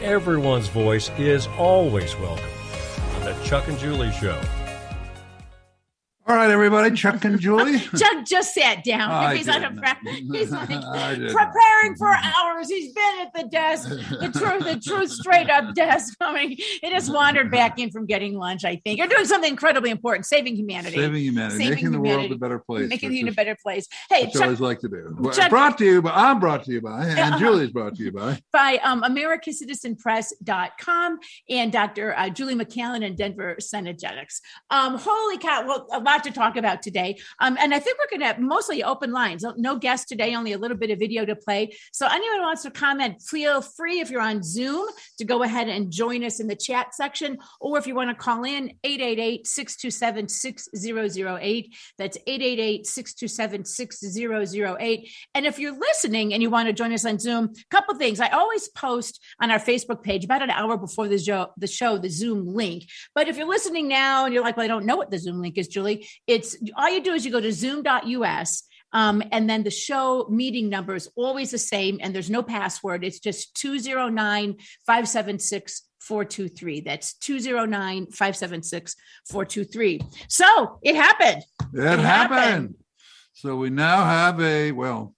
Everyone's voice is always welcome on the Chuck and Julie Show. All right, everybody, Chuck and Julie. Chuck just sat down. I he's on a he's like preparing for hours. He's been at the desk, the truth, the truth, straight up desk. I mean, he just wandered back in from getting lunch. I think you're doing something incredibly important, saving humanity, Saving humanity, Saving making the humanity. world a better place. making which it a better place. Hey, Which I Chuck, always like to do. Chuck- brought to you, by, I'm brought to you by, and Uh-huh. Julie's brought to you by. by um, AmericaCitizenPress.com and Dr. Uh, Julie McCallan and Denver Cenegenics. Um, holy cow! Well, a lot to talk about today, um, and I think we're going to have mostly open lines. No- guests today, only a little bit of video to play. So anyone wants to comment, feel free if you're on Zoom to go ahead and join us in the chat section, or if you want to call in 888-627-6008. That's 888-627-6008. And if you're listening and you want to join us on Zoom, a couple things. I always post on our Facebook page about an hour before the show, the show, the Zoom link. But if you're listening now and you're like, well, I don't know what the Zoom link is, Julie, it's all you do is you go to zoom.us. Um, and then the show meeting number is always the same, and there's no password. It's just 209 576 423. That's 209 576 423. So it happened. It, It happened. happened. So we now have a, well,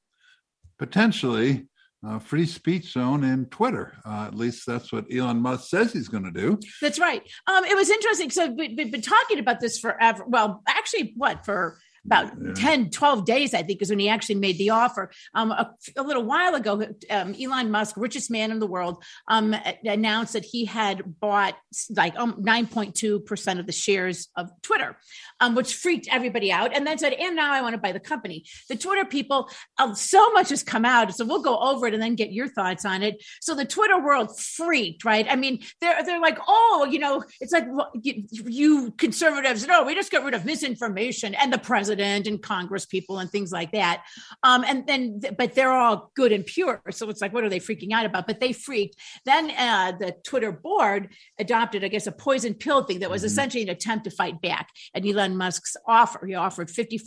potentially a free speech zone in Twitter. Uh, at least that's what Elon Musk says he's going to do. That's right. Um, it was interesting. So we've been, been talking about this forever. Well, actually, what for about Yeah. 10, 12 days, I think, is when he actually made the offer. Um, a, a little while ago, um, Elon Musk, richest man in the world, um, announced that he had bought like um, 9.2% of the shares of Twitter, um, which freaked everybody out. And then said, and now I want to buy the company. The Twitter people, uh, so much has come out. So we'll go over it and then get your thoughts on it. So the Twitter world freaked, right? I mean, they're they're like, oh, you know, it's like well, you, you conservatives, no, we just got rid of misinformation and the president and Congress people and things like that. Um, and then, but they're all good and pure. So it's like, what are they freaking out about? But they freaked. Then uh, the Twitter board adopted, I guess, a poison pill thing that was Mhm. essentially an attempt to fight back at Elon Musk's offer. He offered fifty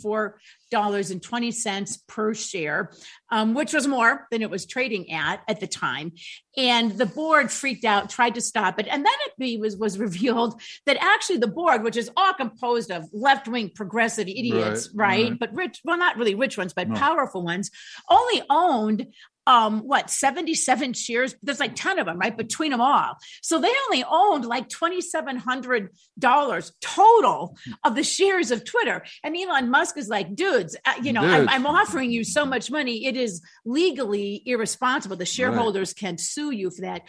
dollars and twenty cents per share, um, which was more than it was trading at at the time. And the board freaked out, tried to stop it, and then it be, was was revealed that actually the board, which is all composed of left wing progressive idiots, Right, right, right. But rich, well, not really rich ones, but No. powerful ones, only owned um what 77 shares? There's like 10 of them right between them all. So they only owned like $2700 total of the shares of twitter. And elon musk is like dudes uh, you know I'm, I'm offering you so much money. It is legally irresponsible. The shareholders can sue you for that.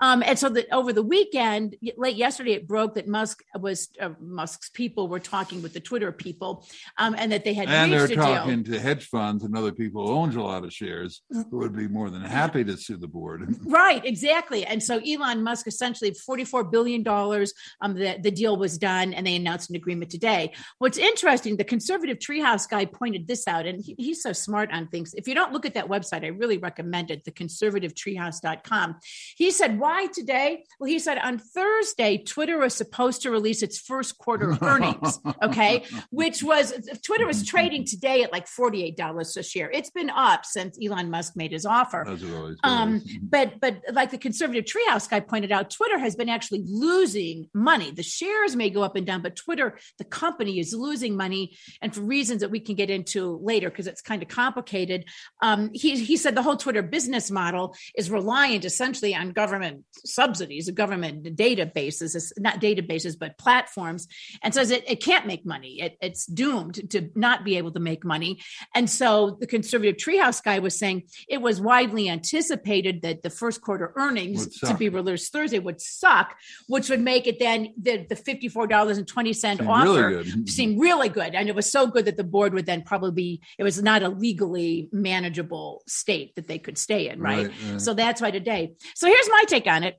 Um and so that over the weekend late yesterday it broke that musk was uh, musk's people were talking with the twitter people um and that they had And they're a deal. talking to hedge funds and other people who owns a lot of shares who would be more than happy to sue the board. Right, exactly. And so Elon Musk essentially $44 billion, um, the, the deal was done and they announced an agreement today. What's interesting, the conservative treehouse guy pointed this out, and he- he's so smart on things. If you don't look at that website, I really recommend it, the theconservativetreehouse.com. He said, why today? Well, he said on Thursday, Twitter was supposed to release its first quarter earnings, okay, which was Twitter was trading today at like $48 a share. It's been up since Elon Musk made his offer. As it always Um, but but like the conservative treehouse guy pointed out, Twitter has been actually losing money. The shares may go up and down, but Twitter, the company, is losing money, and for reasons that we can get into later because it's kind of complicated. Um, he he said the whole Twitter business model is reliant essentially on government subsidies, government databases, not databases but platforms, and says it, it can't make money. It, it's doomed to not be able to make money. And so the conservative treehouse guy was saying it was widely anticipated that the first quarter earnings to be released Thursday would suck, which would make it then the, the $54.20 Seemed offer really good. seemed really good. And it was so good that the board would then probably be, it was not a legally manageable state that they could stay in, right? Right, right. So that's why today. So here's my take on it.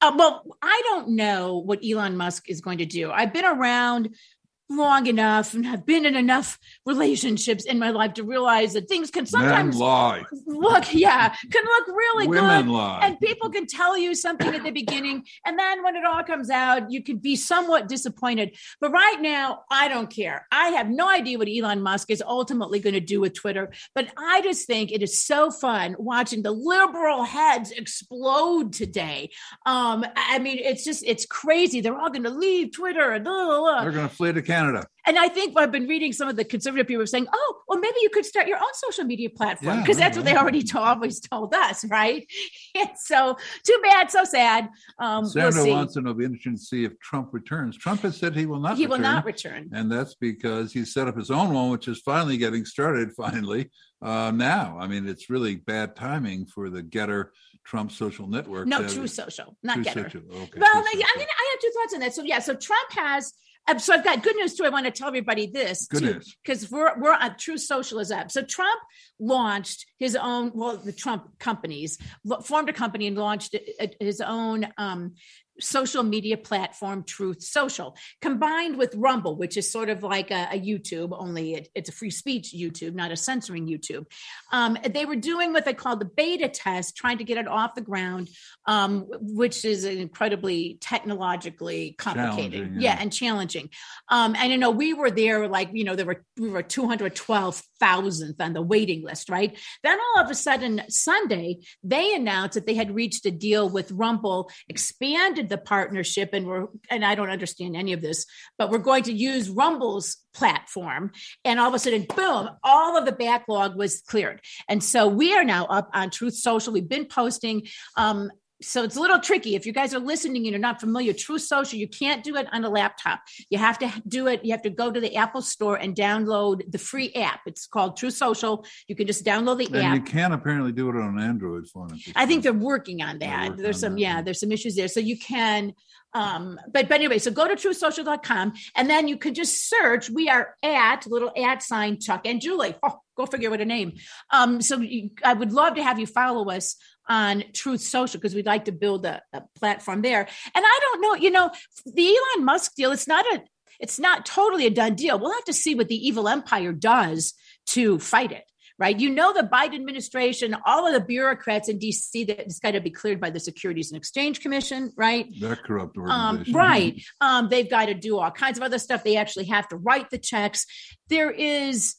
Uh, well, I don't know what Elon Musk is going to do. I've been around long enough and have been in enough relationships in my life to realize that things can sometimes look, yeah, can look really Women good. lie. And people can tell you something at the beginning, and then when it all comes out, you can be somewhat disappointed. But right now, I don't care. I have no idea what Elon Musk is ultimately going to do with Twitter, but I just think it is so fun watching the liberal heads explode today. Um, I mean, it's just it's crazy. They're all going to leave Twitter and blah, blah, blah. They're going to flee to Canada. And I think I've been reading some of the conservative people saying, "Oh, well, maybe you could start your own social media platform Yeah, because that's right, what they already to- always told us, right?" And so, too bad, so sad. Um, we'll Sandra see. wants to know. It'll be interesting to see if Trump returns. Trump has said he will not. he will not return. and that's because he set up his own one, which is finally getting started. Finally, uh, now, I mean, it's really bad timing for the GETTR Trump social network. No, Truth Social, not True GETTR. Social, Okay, Well, I, I, mean, I have two thoughts on that. So yeah, so Trump has. Uh, So I've got good news too. I want to tell everybody this Good too, news. because we're we're on Truth Social is up. So Trump launched his own. Well, the Trump companies formed a company and launched a- a- his own um, social media platform, Truth Social, combined with Rumble, which is sort of like a, a YouTube, only it, it's a free speech YouTube, not a censoring YouTube. Um, they were doing what they call the beta test, trying to get it off the ground, um, which is incredibly technologically complicated. Yeah. yeah. and challenging. Um, and you know, we were there, like you know, there were we were two hundred twelve thousandth on the waiting list, right? Then all of a sudden, Sunday, they announced that they had reached a deal with Rumble, expanded the partnership, and we're and I don't understand any of this, but we're going to use Rumble's platform. And all of a sudden, boom, all of the backlog was cleared. And so we are now up on Truth Social. We've been posting. Um, so it's a little tricky. If you guys are listening and you're not familiar, Truth Social, you can't do it on a laptop. You have to do it. You have to go to the Apple Store and download the free app. It's called Truth Social. You can just download the and app. you can apparently do it on an Android phone. I think they're working on that. working There's on some, that, yeah, yeah. there's some issues there. So you can, um, but but anyway, so go to truthsocial.com and then you can just search. We are at little at sign Chuck and Julie. Oh, go figure what a name. Um, so you, I would love to have you follow us on Truth Social because we'd like to build a, a platform there. And I don't know, you know, the Elon Musk deal. It's not a, it's not totally a done deal. We'll have to see what the evil empire does to fight it right? You know, the Biden administration, all of the bureaucrats in DC that it's got to be cleared by the Securities and Exchange Commission, right? that corrupt Um, organization. right. Um, they've got to do all kinds of other stuff. They actually have to write the checks. There is,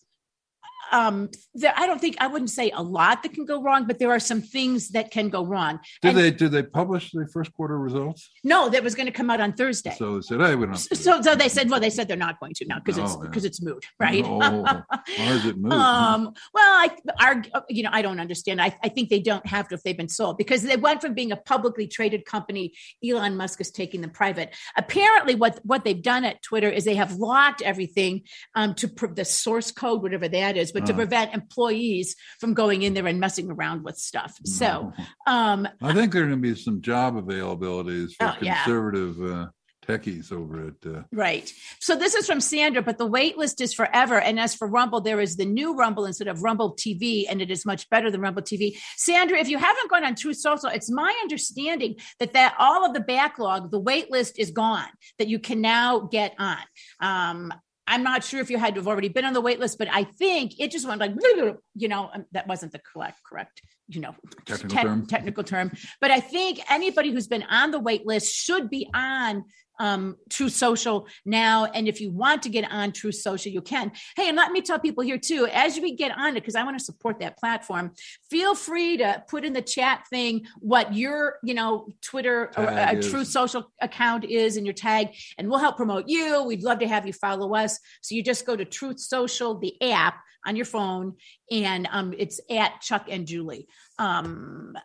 um, there, I don't think I wouldn't say a lot that can go wrong, but there are some things that can go wrong. Did And- they did they publish the first quarter results? No, that was going to come out on Thursday. So they said, "Hey, we don't." have to do So, so they said, well, they said they're not going to now because it's Oh, yeah. because it's moot, right? Oh, Or is it moved? Um, well, I, our, you know, I don't understand. I, I think they don't have to if they've been sold because they went from being a publicly traded company. Elon Musk is taking them private. Apparently, what what they've done at Twitter is they have locked everything um, to pre- the source code, whatever that is, but to Oh. prevent employees from going in there and messing around with stuff. So, um, I think there are going to be some job availabilities for Oh, yeah. conservative uh, techies over at. Uh, Right. So this is from Sandra, but the wait list is forever. And as for Rumble, there is the new Rumble instead of Rumble TV, and it is much better than Rumble TV. Sandra, if you haven't gone on Truth Social, it's my understanding that that all of the backlog, the wait list is gone, that you can now get on. Um, I'm not sure if you had to have already been on the wait list, but I think it just went like, you know, um, that wasn't the correct, correct, you know, Technical te- term. technical term. But I think anybody who's been on the wait list should be on um, Truth Social now. And if you want to get on Truth Social, you can. Hey, and let me tell people here too, as we get on it, because I want to support that platform, feel free to put in the chat thing what your, you know, Twitter or Tag a is. Truth Social account is and your tag, and we'll help promote you. We'd love to have you follow us. So you just go to Truth Social, the app on your phone, and um, it's at Chuck and Julie. Um,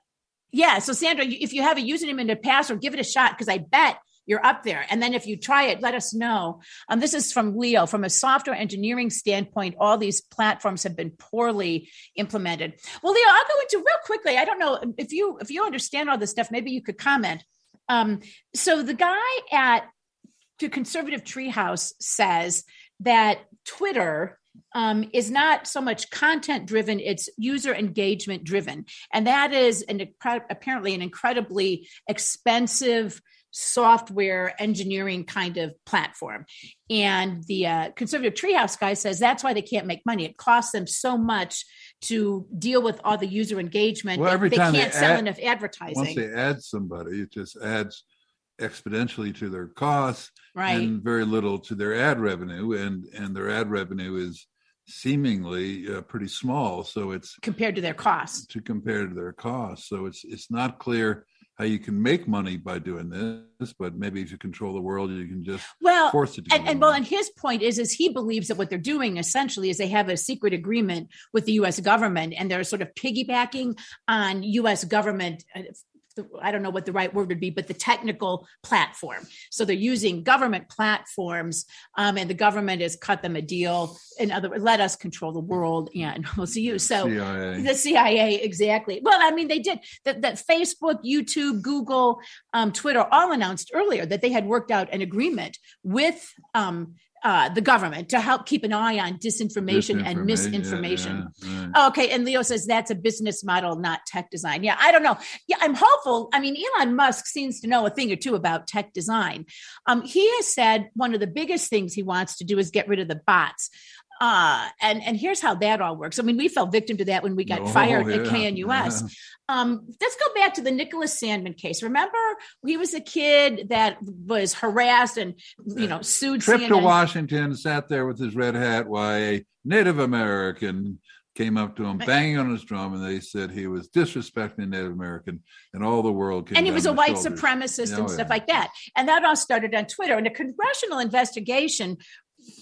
yeah. So Sandra, if you have a username and a password, give it a shot because I bet you're up there. And then if you try it, let us know. Um, this is from Leo. From a software engineering standpoint, all these platforms have been poorly implemented. Well, Leo, I'll go into real quickly. I don't know if you if you understand all this stuff. Maybe you could comment. Um, so the guy at the conservative treehouse says that Twitter um, is not so much content driven, it's user engagement driven. And that is an, apparently an incredibly expensive software engineering kind of platform. And the uh, conservative treehouse guy says that's why they can't make money. It costs them so much to deal with all the user engagement. Well, every they time can't they sell add- enough advertising. Once they add somebody, it just adds exponentially to their costs right. and very little to their ad revenue, and and their ad revenue is seemingly uh, pretty small. So it's compared to their costs. to compare to their costs. So it's it's not clear how you can make money by doing this, but maybe if you control the world, you can just Well, force it to. and, and well, and his point is, is he believes that what they're doing essentially is they have a secret agreement with the U.S. government, and they're sort of piggybacking on U.S. government. Uh, I don't know what the right word would be, but the technical platform. So they're using government platforms, um, and the government has cut them a deal. In other words, let us control the world, and we'll see you. So CIA. the CIA, exactly. Well, I mean, they did that. That Facebook, YouTube, Google, um, Twitter all announced earlier that they had worked out an agreement with um, uh, the government to help keep an eye on disinformation, and misinformation. yeah, yeah. Okay, and Leo says that's a business model, not tech design. Yeah, I don't know. Yeah, I'm hopeful. I mean, Elon Musk seems to know a thing or two about tech design. Um, he has said one of the biggest things he wants to do is get rid of the bots. Uh, and and here's how that all works. I mean, we fell victim to that when we got Oh, fired at yeah, KNUS. yeah. Um, let's go back to the Nicholas Sandmann case. Remember, he was a kid that was harassed and you know sued Trip to Washington, sat there with his red hat while a Native American came up to him, banging on his drum, and they said he was disrespecting Native American, and all the world came. and he was a white shoulders. supremacist Oh, and stuff yeah. like that. And that all started on Twitter. And a congressional investigation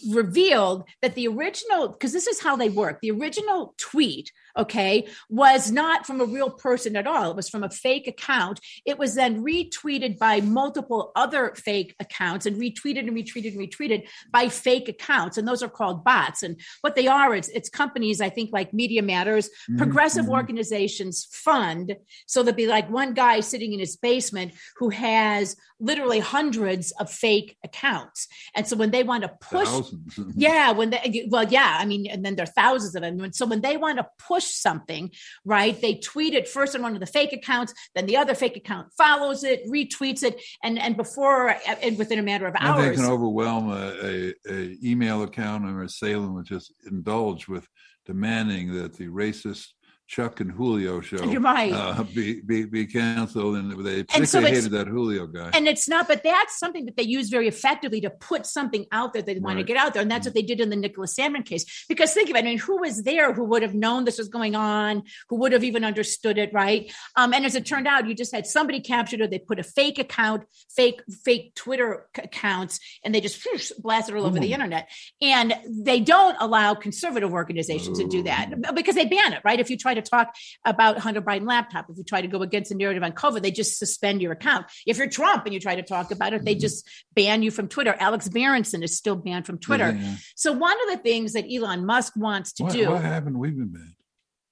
revealed that the original, because this is how they work, the original tweet, okay, was not from a real person at all. It was from a fake account. It was then retweeted by multiple other fake accounts and retweeted and retweeted and retweeted by fake accounts. And those are called bots. And what they are, it's, it's companies, I think, like Media Matters, Mhm, progressive mhm. organizations fund. So there'll be like one guy sitting in his basement who has literally hundreds of fake accounts. And so when they want to push yeah, when they well, yeah, I mean, and then there are thousands of them. And so when they want to push something, right, they tweet it first on one of the fake accounts, then the other fake account follows it, retweets it, and and before and within a matter of hours. They can overwhelm a, a, a email account or a Salem would just indulge with demanding that the racist Chuck and Julio show You're right. uh, be, be be canceled, and they And so hated that Julio guy. and it's not, but that's something that they use very effectively to put something out there they want to get out there. And that's what they did in the Nicholas Sandmann case. Because think of it, I mean, who was there who would have known this was going on, who would have even understood it, right? Um, and as it turned out, you just had somebody captured it. They put a fake account, fake, fake Twitter accounts, and they just whoosh, blasted it all over the internet. And they don't allow conservative organizations to do that because they ban it, right? If you try to talk about Hunter Biden laptop, if you try to go against the narrative on COVID, they just suspend your account. If you're Trump and you try to talk about it, they Mhm. just ban you from Twitter. Alex Berenson is still banned from Twitter. Yeah. So one of the things that Elon Musk wants to What, do what happened? We've been banned.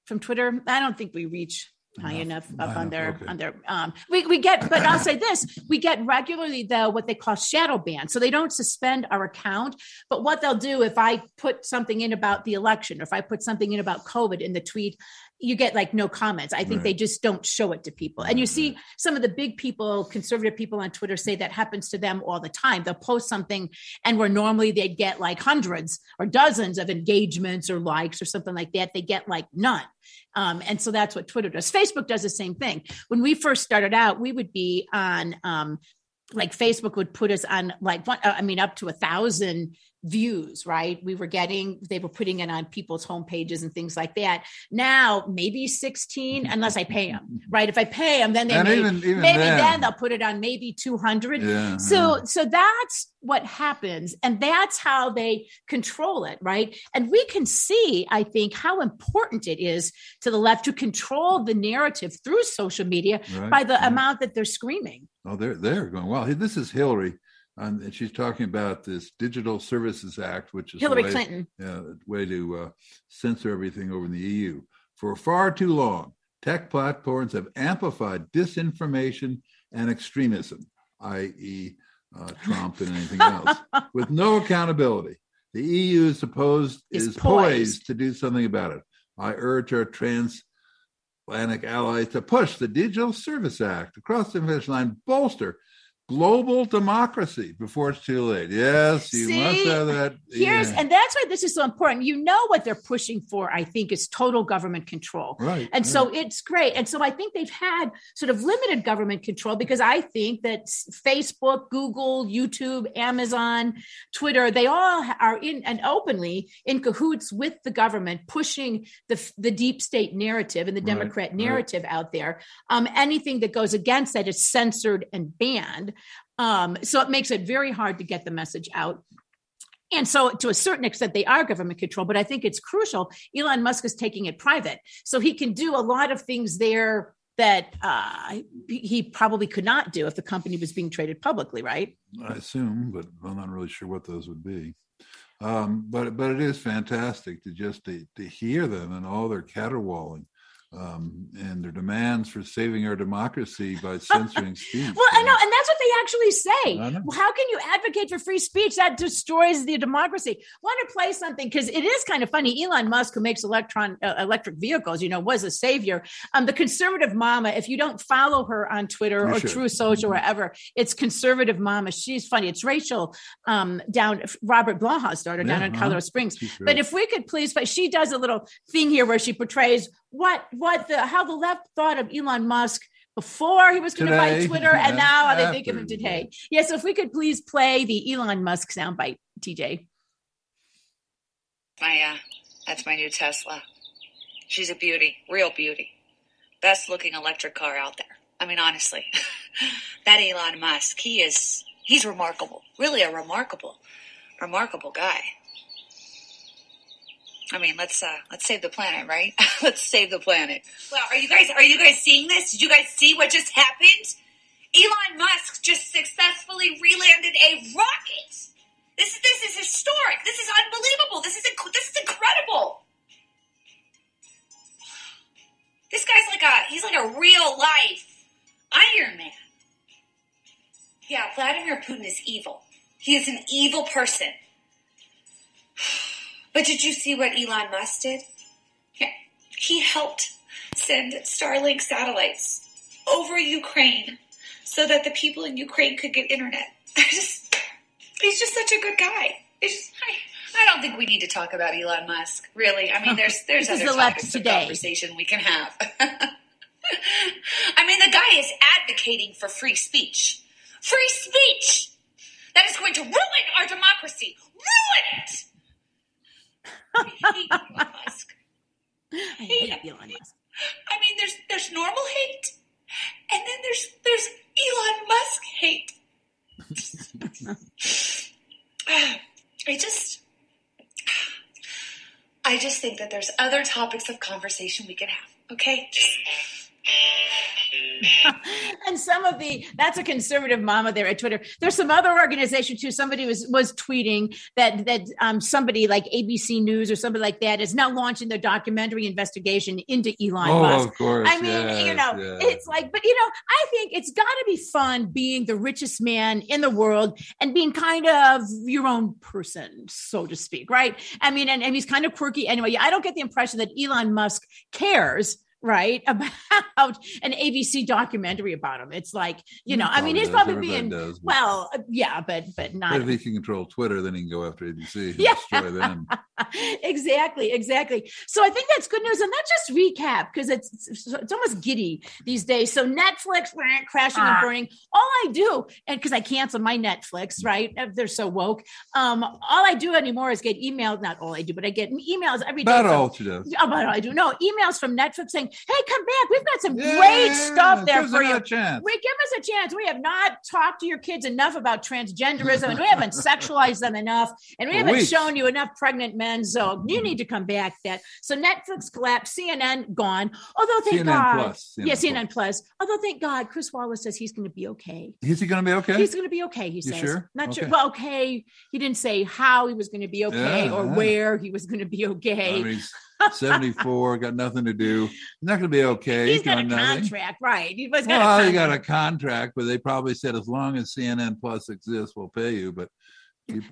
from Twitter, I don't think we reach high Enough. enough up on their okay. on their um we, we get but I'll say this we get regularly though what they call shadow ban so they don't suspend our account but what they'll do if I put something in about the election or if I put something in about COVID in the tweet you get like no comments I think Right. they just don't show it to people and you see some of the big people conservative people on Twitter say that happens to them all the time they'll post something and where normally they'd get like hundreds or dozens of engagements or likes or something like that they get like none um, and so that's what Twitter does. Facebook does the same thing. When we first started out, we would be on, um, like Facebook would put us on like one, uh, I mean, up to a thousand views, right? We were getting, they were putting it on people's homepages and things like that. Now, maybe 16, unless I pay them, right? If I pay them, then they may, even even maybe then, then they'll put it on maybe 200. yeah, So so that's what happens and that's how they control it, right? And we can see I think how important it is to the left to control the narrative through social media right, by the amount that they're screaming. Oh, they're they're going well. This is Hillary, and she's talking about this Digital Services Act, which is a Hillary way, Clinton. uh, way to uh, censor everything over in the EU. For far too long, tech platforms have amplified disinformation and extremism, i.e., uh, Trump and anything else, with no accountability. The EU is supposed Is is, poised. poised. to do something about it. I urge our transatlantic allies to push the Digital Service Act across the finish line, bolster global democracy before it's too late. Yes, you must See, have that. Here's yeah. and that's why this is so important. You know what they're pushing for, I think, is total government control. right. And right. so it's great. And so I think they've had sort of limited government control because I think that Facebook, Google, YouTube, Amazon, Twitter, they all are in and openly in cahoots with the government, pushing the, the deep state narrative and the Democrat right. narrative out there. Um, anything that goes against that is censored and banned. Um, so it makes it very hard to get the message out. And so, to a certain extent, they are government control, but I think it's crucial. Elon Musk is taking it private, so he can do a lot of things there that uh, he- he probably could not do if the company was being traded publicly, right? I assume, but I'm not really sure what those would be. Um, but but it is fantastic to just to, to hear them and all their caterwauling um, and their demands for saving our democracy by censoring speech. Well, I know, and that's what they actually say. Well, how can you advocate for free speech that destroys the democracy? Want to play something because it is kind of funny. Elon Musk, who makes electron uh, electric vehicles, you know, was a savior. Um, the conservative mama. If you don't follow her on Twitter You or should. True Social, Mhm. wherever, it's conservative mama. She's funny. It's Rachel um, down Robert Blaha's daughter down Yeah, in uh-huh. Colorado Springs. But if we could please, but she does a little thing here where she portrays what what the how the left thought of Elon Musk before he was going to buy Twitter, and and now how they think of him after, today. Yes, if we could please play the Elon Musk soundbite, TJ. My uh that's my new Tesla. She's a beauty, real beauty. Best looking electric car out there. I mean honestly. that Elon Musk, he is he's remarkable. Really a remarkable remarkable guy. I mean, let's uh let's save the planet, right? let's save the planet. Well, are you guys are you guys seeing this? Did you guys see what just happened? Elon Musk just successfully relanded a rocket. This is this is historic. This is unbelievable. This is inc- this is incredible. This guy's like a he's like a real life Iron Man. Yeah, Vladimir Putin is evil. He is an evil person. But did you see what Elon Musk did? Yeah, he helped send Starlink satellites over Ukraine so that the people in Ukraine could get internet. I just, he's just such a good guy. Just, I, I don't think we need to talk about Elon Musk, really. I mean, there's there's This is other the topics today. of conversation we can have. I mean, the guy is advocating for free speech. Free speech that is going to ruin our democracy. Ruin it. I hate Elon Musk. I hate Elon Musk. I mean, there's there's normal hate, and then there's there's Elon Musk hate. I just, I just think that there's other topics of conversation we can have. Okay, just and some of the that's a conservative mama there at Twitter. There's some other organization too. Somebody was was tweeting that that um, somebody like ABC News or somebody like that is now launching their documentary investigation into Elon oh, Musk. of course. I mean, you know, yes. it's like, but you know, I think it's got to be fun being the richest man in the world and being kind of your own person, so to speak, right? I mean, and, and he's kind of quirky anyway. I don't get the impression that Elon Musk cares. Right about an ABC documentary about him. It's like, you know, I mean, he's probably being, does, but- well, uh, yeah, but, but not, But if he can control Twitter, then he can go after ABC and Yeah. destroy them. exactly, exactly. So I think that's good news. And let's just recap because it's, it's it's almost giddy these days. So Netflix went crashing and Ah. burning. All I do, and because I cancel my Netflix, right? Uh, They're so woke. Um, all I do anymore is get emails. Not all I do, but I get emails every day. About from- all she does. About all I do. No emails from Netflix saying, "Hey, come back. We've got some Yeah, great stuff there give us for you." Chance. We give us a chance. We have not talked to your kids enough about transgenderism, and we haven't sexualized them enough, and we haven't weeks. shown you enough pregnant men. So you need to come back. That so Netflix collapsed, CNN gone. Although thank CNN God, Plus. yeah, CNN Plus. Although thank God, Chris Wallace says he's going to be okay. Is he going to be okay? He's going to be okay. He says. sure? Not sure. Okay. Well, okay. He didn't say how he was going to be okay Yeah, or yeah. where he was going to be I okay. mean, he's 74, got nothing to do. He's not going to be okay. He's got a nothing. contract, right? He was got Well, a he got a contract. but they probably said as long as CNN Plus exists, we'll pay you. But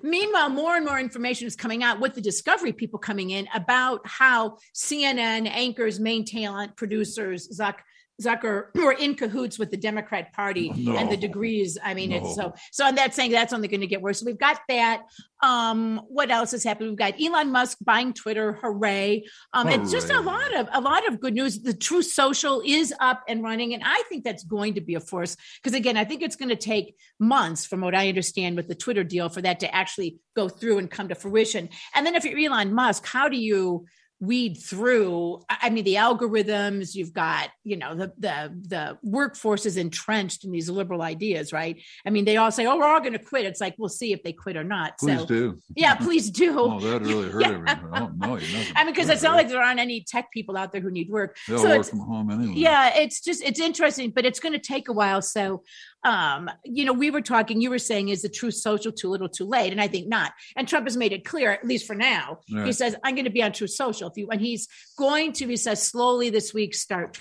Meanwhile, more and more information is coming out with the Discovery people coming in about how CNN anchors, main talent, producers, Zuck Zucker were in cahoots with the Democrat Party No. and the degrees. I mean, No. it's so so. I'm not saying that's only going to get worse. So we've got that. Um, what else has happened? We've got Elon Musk buying Twitter. Hooray! Um, it's just a lot of a lot of good news. The Truth Social is up and running, and I think that's going to be a force because again, I think it's going to take months, from what I understand, with the Twitter deal for that to actually go through and come to fruition. And then if you're Elon Musk, how do you? Weed through i mean the algorithms you've got you know the the the workforce is entrenched in these liberal ideas right i mean they all say oh we're all going to quit it's like we'll see if they quit or not Please so do. yeah please do Oh, that really hurt Yeah. everyone. I mean because it's not like there aren't any tech people out there who need work They'll so work from home anyway. yeah it's just it's interesting but it's going to take a while so um you know we were talking you were saying is the truth social too little too late? And i think not. And trump has made it clear at least for now. He says i'm going to be on truth social. If you and he's going to he says slowly this week start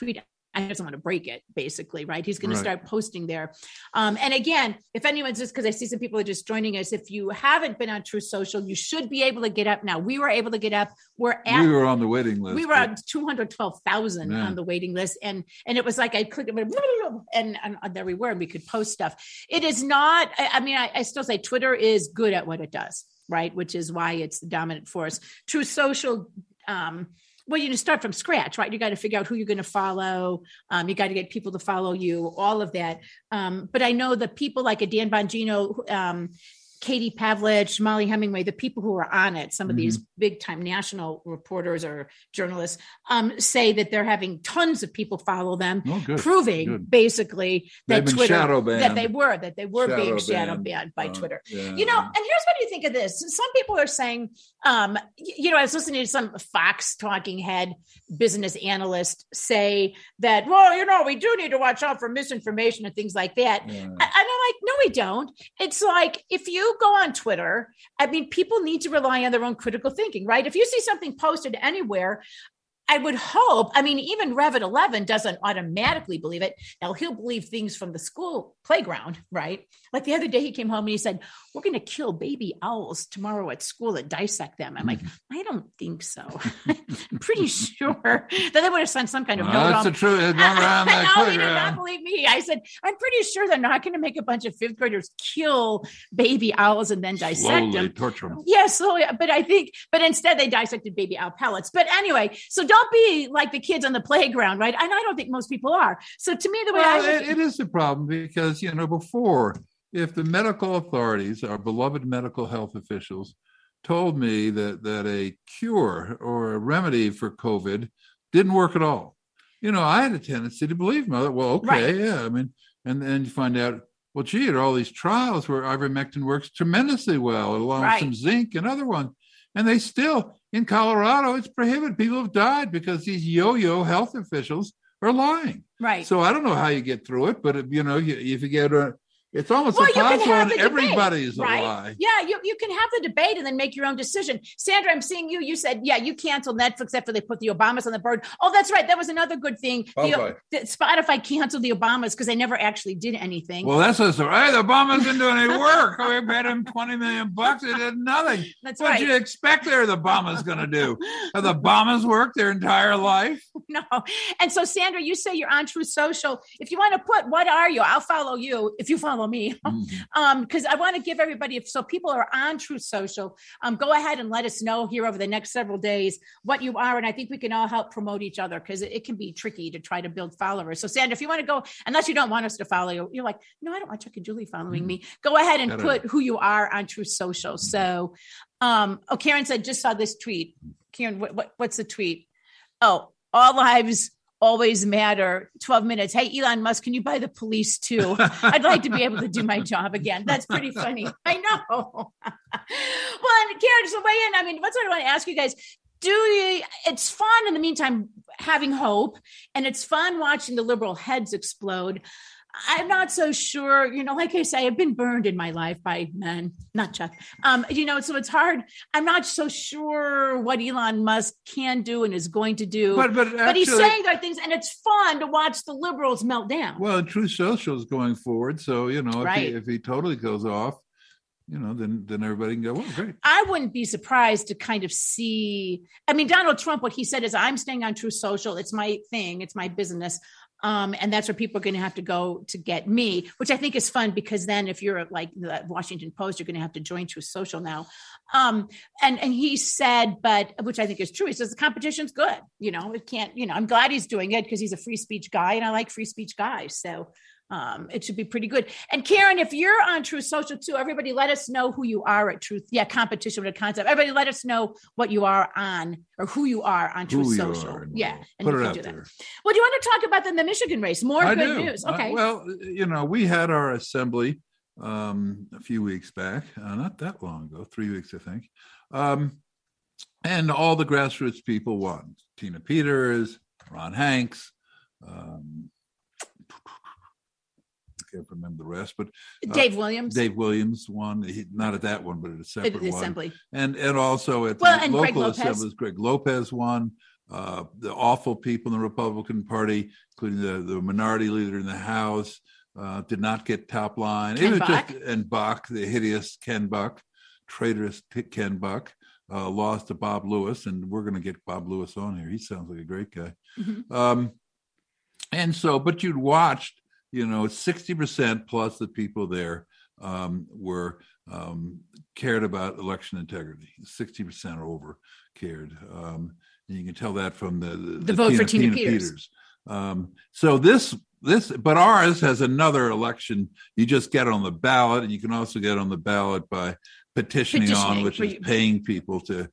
tweet I doesn't want to break it, basically, right? He's going to start posting there. Um, and again, if anyone's just because I see some people are just joining us, if you haven't been on Truth Social, you should be able to get up now. We were able to get up. We're at we were on the waiting list. we were on 212,000 on the waiting list and and it was like I clicked and, and, and there we were and we could post stuff. It is not I, I mean I, I still say Twitter is good at what it does, right? Which is why it's the dominant force. Truth social um well, you just start from scratch, right? You got to figure out who you're going to follow. Um, you got to get people to follow you, all of that. Um, but I know the people like a Dan Bongino, um, Katie Pavlich, Mollie Hemingway, the people who are on it, some of these big time national reporters or journalists, um, say that they're having tons of people follow them, Oh, good. proving good. basically that Twitter that they were that they were being Shadow shadow banned. banned by Uh, Twitter. yeah. You know, and here's what do you think of this? Some people are saying, um, you know, I was listening to some Fox talking head business analyst say that, well, you know, we do need to watch out for misinformation and things like that. Yeah. And I'm like, no, we don't. It's like if you go on Twitter, I mean, people need to rely on their own critical thinking, right? If you see something posted anywhere, I would hope. I mean, even Revit 11 doesn't automatically believe it. Now he'll believe things from the school playground, right? Like the other day, he came home and he said, "We're going to kill baby owls tomorrow at school and dissect them." I'm like, mm-hmm. I don't think so. I'm pretty sure that they would have sent some kind of Well, note. that's on- the truth. It's around that no, he did not believe me. I said, I'm pretty sure they're not going to make a bunch of fifth graders kill baby owls and then dissect Slowly them. torture them. Yeah, slowly. But I think, but instead they dissected baby owl pellets. But anyway, so don't be like the kids on the playground, right? And I don't think most people are. So to me, the way Well, I it, it is a problem because, you know, before, if the medical authorities, our beloved medical health officials, told me that, that a cure or a remedy for COVID didn't work at all, you know, I had a tendency to believe them. Well, okay, Right. yeah. I mean, and then you find out, well, gee, there are all these trials where ivermectin works tremendously well, along Right. with some zinc and other ones. And they still, in Colorado, it's prohibited. People have died because these yo-yo health officials are lying. right. So I don't know how you get through it, but if, you know, you, if you get a, it's almost Well, you can impossible, have and the debate, everybody's right? a lie. Yeah, you, you can have the debate and then make your own decision. Sandra, I'm seeing you. You said, yeah, you canceled Netflix after they put the Obamas on the board. Oh, that's right. That was another good thing. Oh, the- Spotify. The, Spotify canceled the Obamas because they never actually did anything. Well, that's just right. The Obama's didn't do any work. We paid them twenty million bucks. They did nothing. that's What right. do you expect there? The Obama's going to do? Have the Obamas worked their entire life? no. And so, Sandra, you say you're on Truth Social. If you want to put, what are you? I'll follow you if you follow me. um, because I want to give everybody, if so people are on Truth Social, um, go ahead and let us know here over the next several days what you are, and I think we can all help promote each other because it, it can be tricky to try to build followers. So, Sandra, if you want to go, unless you don't want us to follow you, you're like, no, I don't want Chuck and Julie following me. Go ahead and put who you are on Truth Social. So, um, oh, Karen said, just saw this tweet. Karen, what, what what's the tweet? Oh, all lives always matter. 12 minutes. Hey elon musk can you buy the police too? I'd like to be able to do my job again. That's pretty funny. I know. Well and karen so weigh in i mean what's what i want to ask you guys do you it's fun in the meantime having hope and it's fun watching the liberal heads explode I'm not so sure, you know, like I say, I've been burned in my life by men, not Chuck. Um, you know, so it's hard. I'm not so sure what Elon Musk can do and is going to do. But but, but he's saying the right things, and it's fun to watch the liberals melt down. Well, Truth Social is going forward, so you know if, Right. he, if he totally goes off, you know, then then everybody can go, well, great. I wouldn't be surprised to kind of see. I mean, Donald Trump, what he said is, "I'm staying on Truth Social. It's my thing. It's my business." Um, and that's where people are going to have to go to get me, which I think is fun because then if you're like the Washington Post, you're going to have to join Truth Social now. Um, and and he said, but which I think is true. He says the competition's good. You know, it can't. You know, I'm glad he's doing it because he's a free speech guy, and I like free speech guys. So um, it should be pretty good. And Karen, if you're on Truth Social too, everybody let us know who you are at Truth. Yeah, competition with a concept. Everybody let us know what you are on or who you are on Truth Who Social. yeah, and put you it can out do that. there. Well, do you want to talk about then the Michigan race? More I good do. news. Uh, Okay. well, you know, we had our assembly um, a few weeks back, uh, not that long ago, three weeks, I think. Um, and all the grassroots people won. Tina Peters, Ron Hanks. Um, can't remember the rest, but uh, Dave Williams. Dave Williams won. He, not at that one, but at a at separate the one assembly. and and also at the Well, and local assemblies, Greg Lopez won. Uh, the awful people in the Republican Party, including the, the minority leader in the House, uh, did not get top line. Ken it was Buck. just and Buck, the hideous Ken Buck, traitorous Ken Buck, uh, lost to Bob Lewis, and we're going to get Bob Lewis on here. He sounds like a great guy. Mhm. Um, and so, but you'd watched, you know, 60% plus the people there um, were um, cared about election integrity. 60% or over cared. Um, and you can tell that from the, The vote for Tina Peters. Um, so this, this, but ours has another election. You just get on the ballot, and you can also get on the ballot by petitioning, on, which is you- paying people to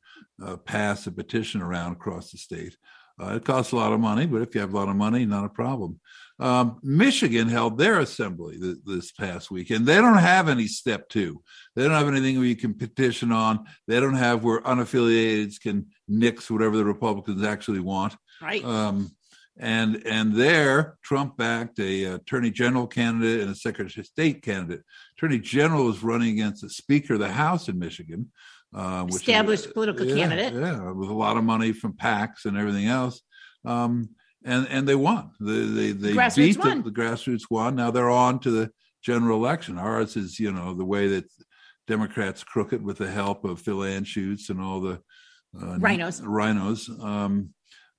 uh, pass a petition around across the state. Uh, it costs a lot of money, but if you have a lot of money, not a problem. Um, Michigan held their assembly th- this past week, and they don't have any step two. They don't have anything where you can petition on. They don't have where unaffiliated can nix whatever the Republicans actually want. Right. Um, and and there, Trump backed a attorney general candidate and a secretary of state candidate. Attorney general was running against the Speaker of the House in Michigan, uh, is- Established political yeah, candidate. yeah, with a lot of money from PACs and everything else. Um, and and they won. They they, they Grassroots beat the, won. the grassroots won. Now they're on to the general election. Ours is you know the way that Democrats crooked with the help of Phil Anschutz and all the uh, Rhinos. Rhinos. Um,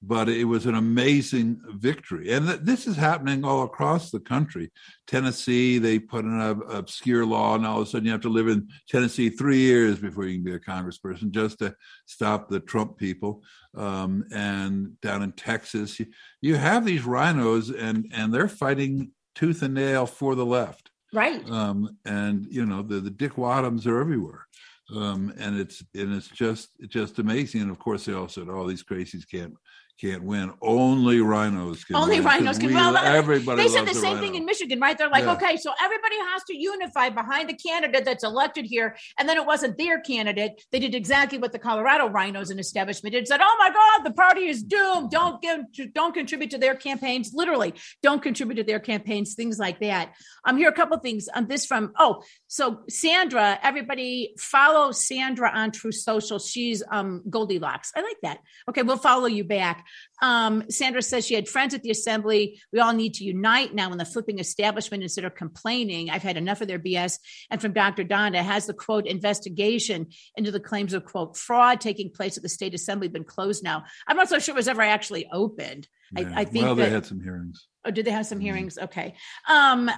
but it was an amazing victory, and th- this is happening all across the country. Tennessee, they put in an obscure law, and all of a sudden you have to live in Tennessee three years before you can be a congressperson, just to stop the Trump people. Um, and down in Texas, you, you have these rhinos, and and they're fighting tooth and nail for the left Right. um, and you know the, the Dick Wadhams are everywhere, um, and it's and it's just it's just amazing. And of course, they all said, "Oh, these crazies can't can't win. Only rhinos can. Only win, rhinos can we- win. Well, Everybody. they said the same thing in Michigan, right? They're like, Yeah. okay, so everybody has to unify behind the candidate that's elected here. And then it wasn't their candidate. They did exactly what the Colorado rhinos and establishment did. Said, oh my God, the party is doomed. Don't give, don't contribute to their campaigns. Literally, don't contribute to their campaigns. Things like that. I'm um, here. A couple things on this from. Oh, so Sandra, everybody follow Sandra on True Social. She's um Goldilocks. I like that. Okay, we'll follow you back. Um, Sandra says she had friends at the assembly. We all need to unite now in the flipping establishment instead of complaining. I've had enough of their BS. And from Dr. Donda, has the quote investigation into the claims of quote fraud taking place at the state assembly been closed now? I'm not so sure it was ever actually opened. I- Yeah. I think well, they had some hearings. Oh, did they have some Mhm. hearings? Okay. Um,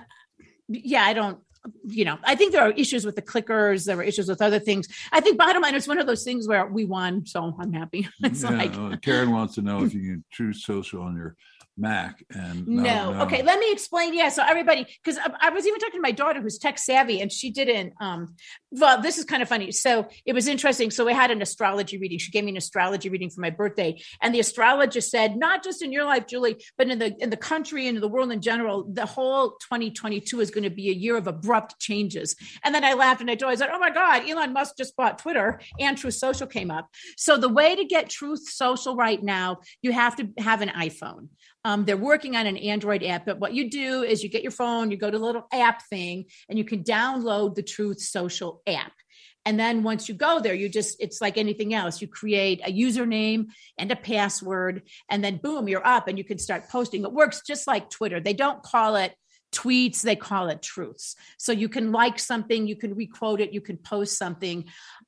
yeah, I don't, you know, I think there are issues with the clickers. There were issues with other things. I think bottom line, it's one of those things where we won, so I'm happy. It's yeah, like, Karen wants to know if you can choose social on your Mac and no. Okay, let me explain. Yeah, so everybody, because I, I was even talking to my daughter who's tech savvy, and she didn't. Um, well, this is kind of funny. So it was interesting. So we had an astrology reading. She gave me an astrology reading for my birthday, and the astrologist said, not just in your life, Julie, but in the in the country and in the world in general, the whole 2022 is going to be a year of abrupt changes. And then I laughed and I told her, I said, "Oh my God, Elon Musk just bought Twitter, and Truth Social came up." So the way to get Truth Social right now, you have to have an iPhone. Um, they're working on an Android app, but what you do is you get your phone, you go to the little app thing, and you can download the Truth Social app. And then once you go there, you just, it's like anything else. You create a username and a password, and then boom, you're up and you can start posting. It works just like Twitter. They don't call it tweets they call it truths so you can like something you can requote it you can post something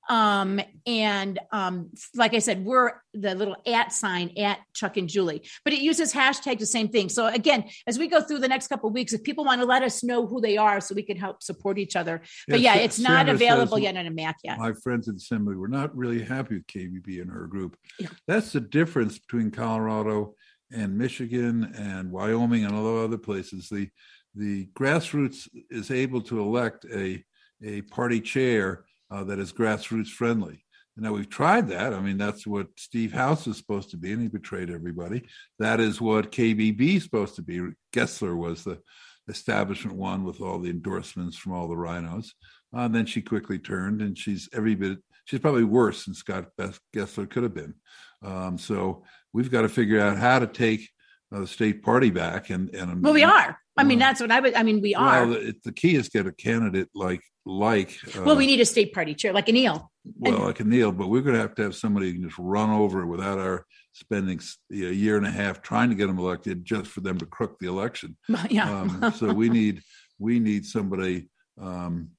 um, and um, like i said we're the little at sign at chuck and julie but it uses hashtag the same thing so again as we go through the next couple weeks if people want to let us know who they are so we can help support each other but yeah, it's not available says, yet on a mac yet My friends at Assembly were not really happy with KBB and her group. Yeah. That's the difference between Colorado and Michigan and Wyoming and all the other places. The the grassroots is able to elect a a party chair uh, that is grassroots friendly. And now we've tried that. I mean, that's what Steve House is supposed to be, and he betrayed everybody. That is what KBB is supposed to be. Gessler was the establishment one with all the endorsements from all the rhinos. Uh, and then she quickly turned, and she's every bit. She's probably worse than Scott Gessler could have been. Um, so we've got to figure out how to take uh, the state party back. And and well we are i mean that's what i would i mean we are Well, the, the key is get a candidate like like. Uh, well we need a state party chair like a neil well, like a Neil, but we're going to have to have somebody who can just run over it without our spending a year and a half trying to get them elected just for them to crook the election. yeah Um, so we need we need somebody. Um,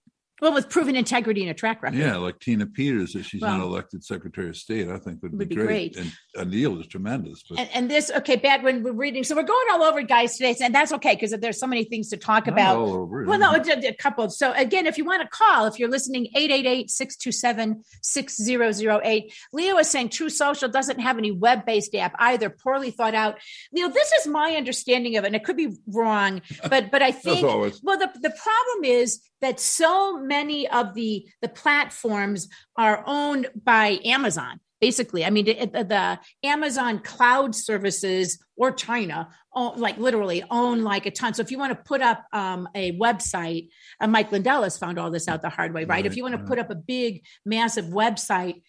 well with proven integrity and a track record yeah, like Tina Peters, if she's not elected Secretary of State, I think would, would be, be great. great. And Neil is tremendous. But and, and this okay bad when we're reading so we're going all over guys today and that's okay because there's so many things to talk not about all over. Well, no, a, a couple. So again, if you want to call, if you're listening, 888-627-6008. Leo is saying Truth Social doesn't have any web-based app either, poorly thought out. Leo, this is my understanding of it, and it could be wrong, but but I think well, the, the problem is that so many of the the platforms are owned by Amazon. Basically, I mean, it- the, the Amazon cloud services or China, own, like literally own like a ton. So if you want to put up um, a website, uh, Mike Lindell has found all this out the hard way, right? if you want to put up a big, massive website,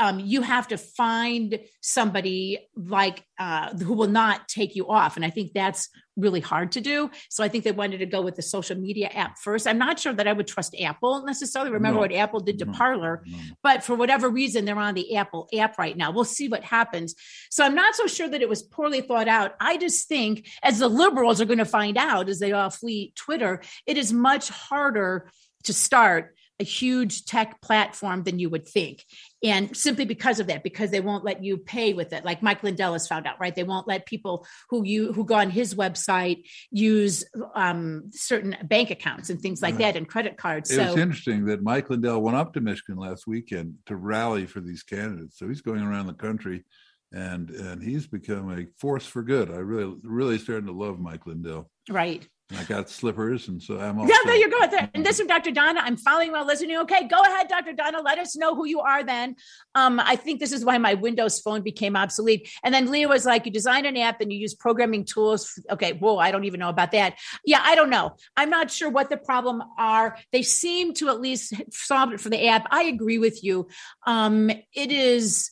um, you have to find somebody like uh, who will not take you off, and I think that's really hard to do. So I think they wanted to go with the social media app first. I'm not sure that I would trust Apple necessarily. Remember No. what Apple did to No. Parler, No. but for whatever reason, they're on the Apple app right now. We'll see what happens. So I'm not so sure that it was poorly thought out. I just think, as the liberals are going to find out as they all flee Twitter, it is much harder to start a huge tech platform than you would think. And simply because of that, because they won't let you pay with it, like Mike Lindell has found out, right? They won't let people who you who go on his website use um, certain bank accounts and things like Right. that and credit cards. It was So interesting that Mike Lindell went up to Michigan last weekend to rally for these candidates. So he's going around the country, and and he's become a force for good. I really really starting to love Mike Lindell. right. I got slippers, and so I'm. Also, Yeah, there you go. And this is Dr. Donna. I'm following while listening. Okay, go ahead, Dr. Donna. Let us know who you are then. Um, I think this is why my Windows phone became obsolete. And then Leah was like, you design an app and you use programming tools. Okay, whoa, I don't even know about that. Yeah, I don't know. I'm not sure what the problem are. They seem to at least solve it for the app. I agree with you. Um, it is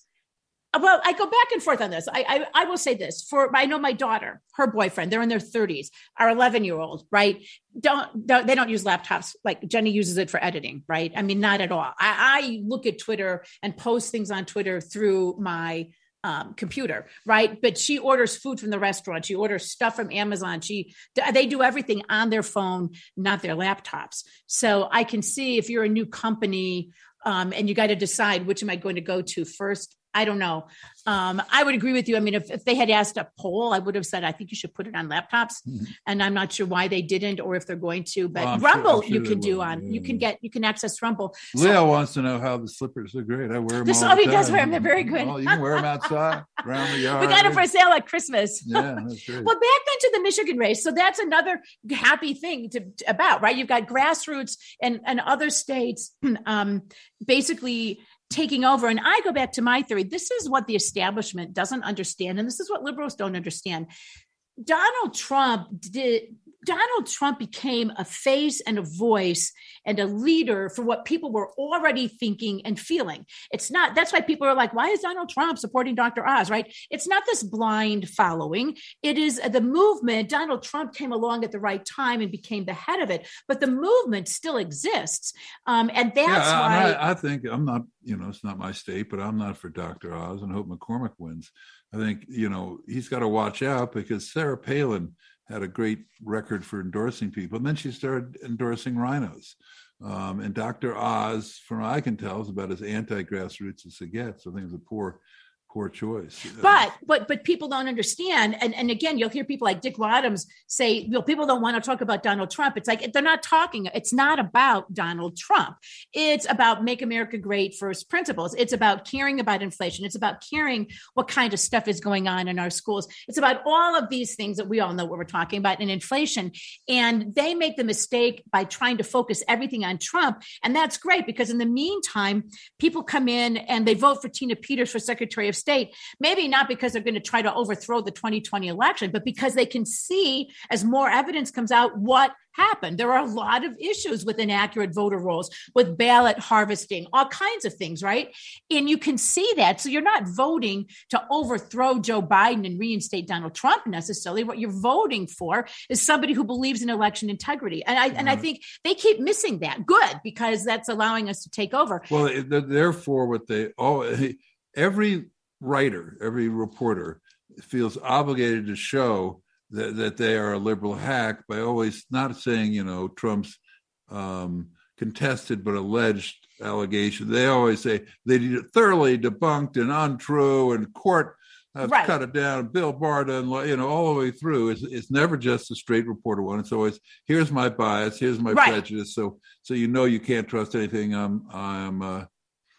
well, I go back and forth on this. I, I I will say this for I know my daughter, her boyfriend, they're in their 30s, our 11 year old, right? Don't, don't they don't use laptops like Jenny uses it for editing, right? I mean, not at all. I, I look at Twitter and post things on Twitter through my um, computer, right? But she orders food from the restaurant. She orders stuff from Amazon. She they do everything on their phone, not their laptops. So I can see if you're a new company um, and you got to decide which am I going to go to first. I don't know. Um, I would agree with you. I mean, if, if they had asked a poll, I would have said I think you should put it on laptops, Mhm. and I'm not sure why they didn't or if they're going to. But Well, I'm sure- Rumble, sure you can do will. on. Yeah, you can get you can access Rumble. So- Leo wants to know how the slippers are great. I wear them. This- all oh, the he does time. them. They're very good. Oh, you can wear them outside around the yard. we got it for sale at Christmas. Yeah, that's great. Well, back then to the Michigan race. So that's another happy thing to about, right? You've got grassroots and, and other states um, basically taking over. And I go back to my theory. This is what the establishment doesn't understand. And this is what liberals don't understand. Donald Trump did. Donald Trump became a face and a voice and a leader for what people were already thinking and feeling. It's not, that's why people are like, why is Donald Trump supporting Dr. Oz, right? It's not this blind following. It is the movement. Donald Trump came along at the right time and became the head of it, but the movement still exists. Um, and that's yeah, why. I, I think I'm not, you know, it's not my state, but I'm not for Dr. Oz and hope McCormick wins. I think, you know, he's got to watch out because Sarah Palin had a great record for endorsing people. And then she started endorsing rhinos. Um, and Dr. Oz, from what I can tell, is about as anti-grassroots as it gets. I think it's a poor poor choice. But but but people don't understand, and and again, you'll hear people like Dick Wadhams say, you know, people don't want to talk about Donald Trump. It's like they're not talking. It's not about Donald Trump. It's about make America great first principles. It's about caring about inflation. It's about caring what kind of stuff is going on in our schools. It's about all of these things that we all know what we're talking about in inflation. And they make the mistake by trying to focus everything on Trump, and that's great because in the meantime, people come in and they vote for Tina Peters for Secretary of state, maybe not because they're going to try to overthrow the 2020 election, but because they can see as more evidence comes out what happened. There are a lot of issues with inaccurate voter rolls, with ballot harvesting, all kinds of things, right? And you can see that. So you're not voting to overthrow Joe Biden and reinstate Donald Trump necessarily. What you're voting for is somebody who believes in election integrity. And I mm-hmm. and I mm-hmm. think they keep missing that. Good, because that's allowing us to take over. Well, therefore, what they oh every writer, every reporter feels obligated to show that, that they are a liberal hack by always not saying, you know, Trump's um, contested but alleged allegation. They always say they did it thoroughly debunked and untrue, and court has right. cut it down. Bill Barr and you know, all the way through. It's, it's never just a straight reporter one. It's always here's my bias, here's my right. prejudice. So so you know you can't trust anything I'm I'm uh,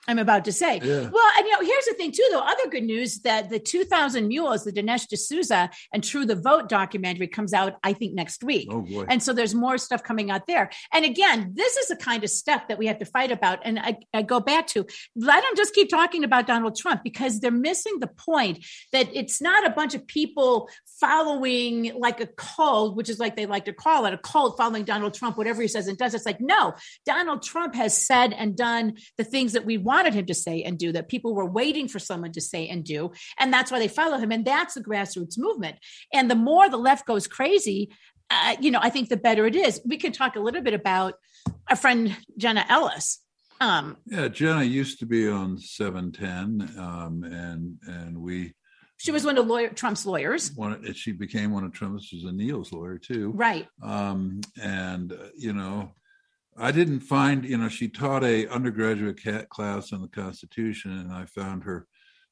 I'm about to say. Yeah. Well, and you know, here's the thing too, though. Other good news that the 2000 Mules, the Dinesh D'Souza and True the Vote documentary comes out, I think, next week. Oh boy. And so there's more stuff coming out there. And again, this is the kind of stuff that we have to fight about. And I, I go back to let them just keep talking about Donald Trump because they're missing the point that it's not a bunch of people following like a cult, which is like they like to call it a cult following Donald Trump, whatever he says and does. It's like, no, Donald Trump has said and done the things that we wanted him to say and do, that people were waiting for someone to say and do. And that's why they follow him. And that's the grassroots movement. And the more the left goes crazy, uh, you know, I think the better it is. We can talk a little bit about our friend Jenna Ellis. Um, yeah, Jenna used to be on 710, um, and and we. She was one of lawyer, Trump's lawyers. One, she became one of Trump's. She was a Neil's lawyer too, right? Um, and uh, you know, I didn't find, you know, she taught a undergraduate class on the Constitution, and I found her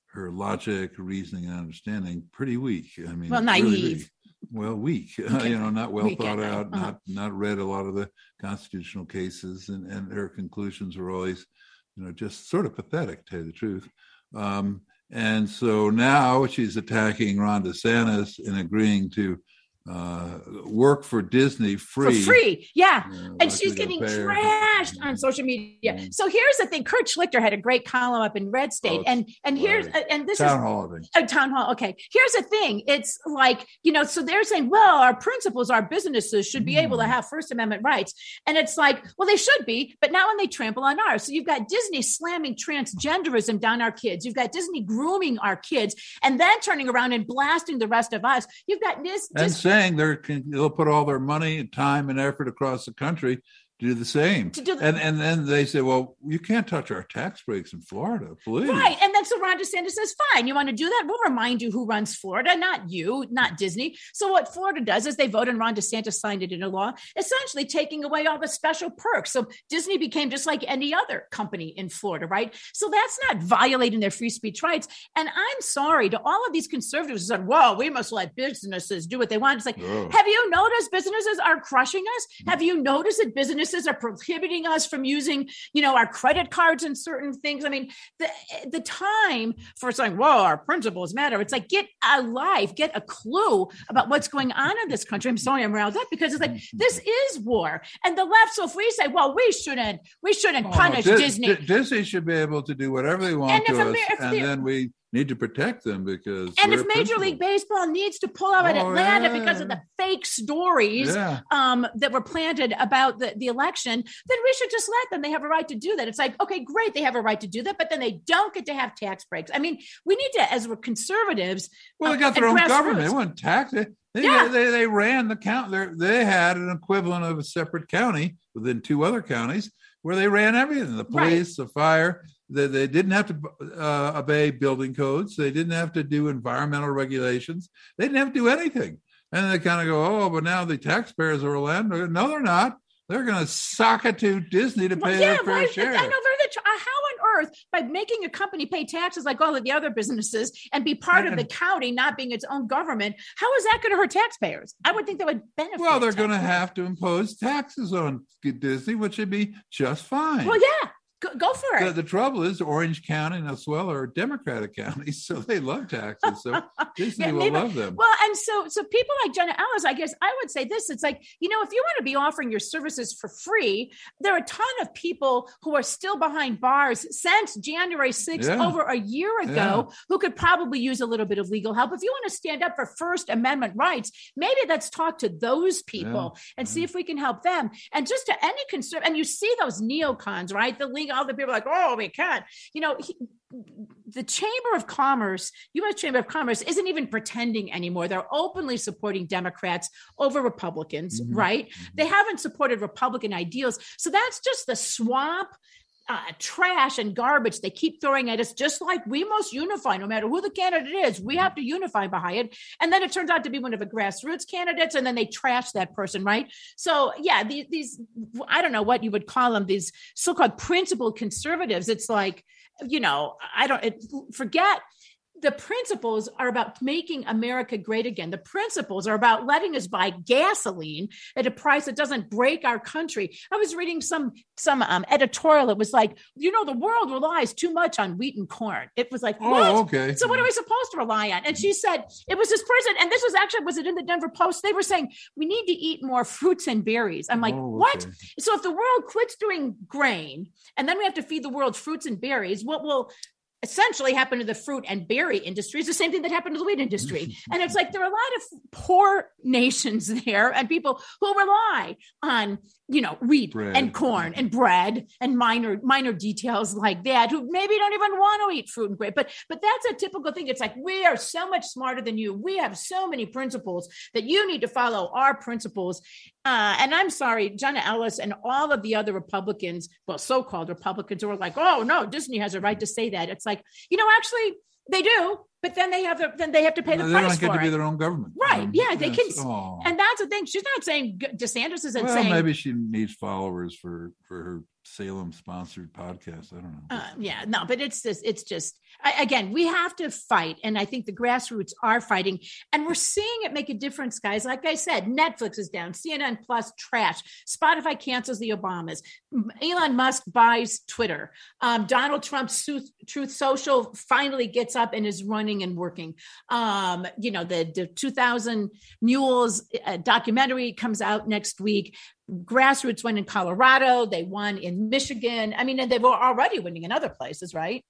her logic, reasoning, and understanding pretty weak. I mean, well, naive. Really well, weak. Okay. you know, not well weak thought out, uh-huh. not not read a lot of the constitutional cases, and and her conclusions were always, you know, just sort of pathetic, to tell you the truth. Um, and so now she's attacking Ron DeSantis and agreeing to uh, work for Disney free. For free, yeah. and she's getting trashed on social media. Mm-hmm. So here's the thing: Kurt Schlichter had a great column up in Red State, oh, and and here's right. and this town is hall. Oh, town hall. Okay, here's the thing: it's like you know, so they're saying, well, our principals, our businesses should be mm. able to mm. have First Amendment rights, and it's like, well, they should be, but not when they trample on ours. So you've got Disney slamming transgenderism down our kids. You've got Disney grooming our kids, and then turning around and blasting the rest of us. You've got this. And saying they're they'll put all their money and time and effort across the country to do the same. Do the, and and then they say, well, you can't touch our tax breaks in Florida, please. Right. And so Ron DeSantis says, fine, you want to do that? We'll remind you who runs Florida, not you, not Disney. So what Florida does is they vote and Ron DeSantis signed it into law, essentially taking away all the special perks. So Disney became just like any other company in Florida, right? So that's not violating their free speech rights. And I'm sorry to all of these conservatives who said, well, we must let businesses do what they want. It's like, oh. have you noticed businesses are crushing us? Have you noticed that businesses are prohibiting us from using, you know, our credit cards and certain things. I mean, the the time for saying, "Whoa, our principles matter." It's like get a life, get a clue about what's going on in this country. I'm sorry, I'm riled up because it's like mm-hmm. this is war, and the left. So if we say, "Well, we shouldn't, we shouldn't oh, punish Disney," Disney should be able to do whatever they want and to us, and then we need to protect them because and if major league baseball needs to pull out oh, atlanta yeah. because of the fake stories yeah. um, that were planted about the, the election then we should just let them. They have a right to do that. It's like okay great they have a right to do that but then they don't get to have tax breaks. I mean we need to as we're conservatives well they got their own government. They want tax. It they, yeah. they, they ran the count. They had an equivalent of a separate county within two other counties where they ran everything. The police right. the fire they, they didn't have to uh, obey building codes. They didn't have to do environmental regulations. They didn't have to do anything. And they kind of go, oh, but now the taxpayers of Orlando. No, they're not. They're going to sock it to Disney to pay well, yeah, their fair right. share. I know they're the. Uh, how on earth by making a company pay taxes like all of the other businesses and be part of the county not being its own government? How is that going to hurt taxpayers? I would think that would benefit. Well, they're going to have to impose taxes on Disney, which would be just fine. Well, yeah. Go, go for it. The, the, trouble is, Orange County and Osceola are Democratic counties, so they love taxes. So Disney yeah, will love them. Well, and so so people like Jenna Ellis, I guess I would say this: it's like you know, if you want to be offering your services for free, there are a ton of people who are still behind bars since January 6th, yeah. over a year ago, yeah. who could probably use a little bit of legal help. If you want to stand up for First Amendment rights, maybe let's talk to those people and see if we can help them. And just to any concern, and you see those neocons, right? The legal all the people like, oh, we can't. You know, he, the Chamber of Commerce, U.S. Chamber of Commerce, isn't even pretending anymore. They're openly supporting Democrats over Republicans, mm-hmm. right? Mm-hmm. They haven't supported Republican ideals. So that's just the swamp uh, trash and garbage they keep throwing at us, just like we must unify, no matter who the candidate is. We have to unify behind it. And then it turns out to be one of the grassroots candidates, and then they trash that person, right? So, yeah, these, these I don't know what you would call them, these so called principled conservatives. It's like, you know, I don't it, forget the principles are about making America great again. The principles are about letting us buy gasoline at a price that doesn't break our country. I was reading some some um, editorial. It was like, you know, the world relies too much on wheat and corn. It was like, oh, what? okay. So what are we supposed to rely on? And she said it was this person, and this was actually was it in the Denver Post? They were saying we need to eat more fruits and berries. I'm like, oh, okay. what? So if the world quits doing grain, and then we have to feed the world fruits and berries, what will essentially happened to the fruit and berry industry is the same thing that happened to the wheat industry. and it's like there are a lot of poor nations there and people who rely on you know wheat bread. and corn and bread and minor minor details like that who maybe don't even want to eat fruit and grape. but but that's a typical thing it's like we are so much smarter than you we have so many principles that you need to follow our principles uh, and i'm sorry jenna ellis and all of the other republicans well so-called republicans who are like oh no disney has a right to say that it's like you know actually they do but then they have to then they have to pay the they price don't get to be their own government, right? Um, yeah, they can, oh. and that's the thing. She's not saying DeSantis isn't well, saying. maybe she needs followers for for her Salem sponsored podcast. I don't know. Uh, yeah, no, but it's just, it's just, I, again, we have to fight. And I think the grassroots are fighting. And we're seeing it make a difference, guys. Like I said, Netflix is down, CNN Plus trash, Spotify cancels the Obamas, Elon Musk buys Twitter, um, Donald Trump's Truth Social finally gets up and is running and working. Um, you know, the, the 2000 Mules uh, documentary comes out next week grassroots won in Colorado, they won in Michigan. I mean, and they were already winning in other places, right?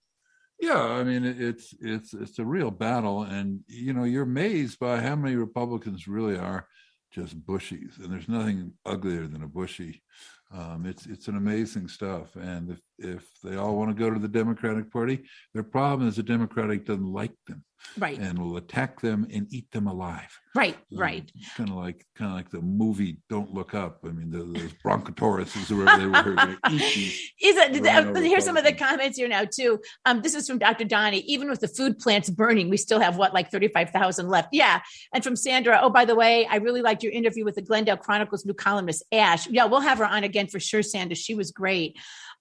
Yeah, I mean it's it's it's a real battle, and you know you're amazed by how many Republicans really are just bushies, and there's nothing uglier than a bushy. Um, it's it's an amazing stuff, and if if they all want to go to the Democratic Party, their problem is the Democratic doesn't like them, right, and will attack them and eat them alive, right, um, right. Kind of like kind of like the movie Don't Look Up. I mean, the, those Broncotauruses who were they were eat. Is it, uh, here's some of the comments here now too. Um, this is from Dr. Donnie. Even with the food plants burning, we still have what like thirty five thousand left. Yeah, and from Sandra. Oh, by the way, I really liked your interview with the Glendale Chronicle's new columnist Ash. Yeah, we'll have her on again for sure, Sandra. She was great.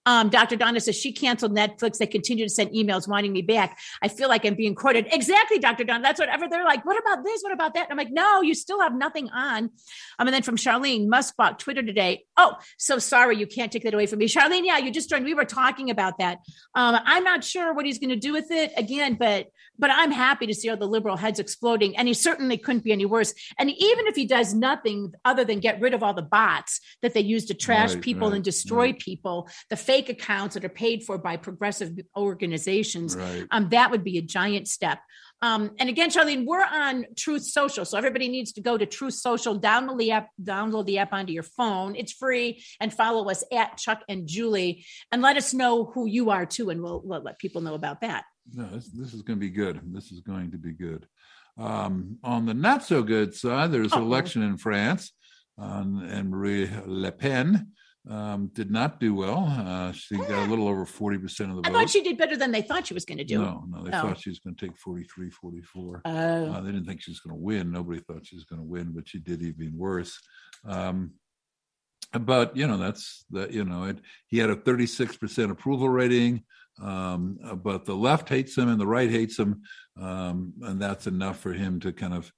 Um, Dr. Donna says she canceled Netflix. They continue to send emails wanting me back. I feel like I'm being quoted. Exactly, Dr. Donna. That's whatever they're like. What about this? What about that? And I'm like, no, you still have nothing on. Um, and then from Charlene, Musk bought Twitter today. Oh, so sorry, you can't take that away from me. Charlene, yeah, you just joined. We were talking about that. Um, I'm not sure what he's going to do with it again, but but I'm happy to see all the liberal heads exploding. And he certainly couldn't be any worse. And even if he does nothing other than get rid of all the bots that they use to trash right, people right, and destroy right. people, the fake accounts that are paid for by progressive organizations, um, that would be a giant step. Um, and again, Charlene, we're on Truth Social. So everybody needs to go to Truth Social, download the app, download the app onto your phone. It's free and follow us at Chuck and Julie and let us know who you are too. And we'll, we'll let people know about that. No, this, this, is going to be good. This is going to be good. Um, on the not so good side, there's an election in France, um, and Marie Le Pen um, did not do well. Uh, she got a little over 40% of the I vote. thought she did better than they thought she was going to do. No, no, they Oh. thought she was going to take 43, 44. Oh. Uh, they didn't think she was going to win. Nobody thought she was going to win, but she did even worse. Um, but you know, that's that. You know, it, he had a 36 percent approval rating, um, but the left hates him and the right hates him, um, and that's enough for him to kind of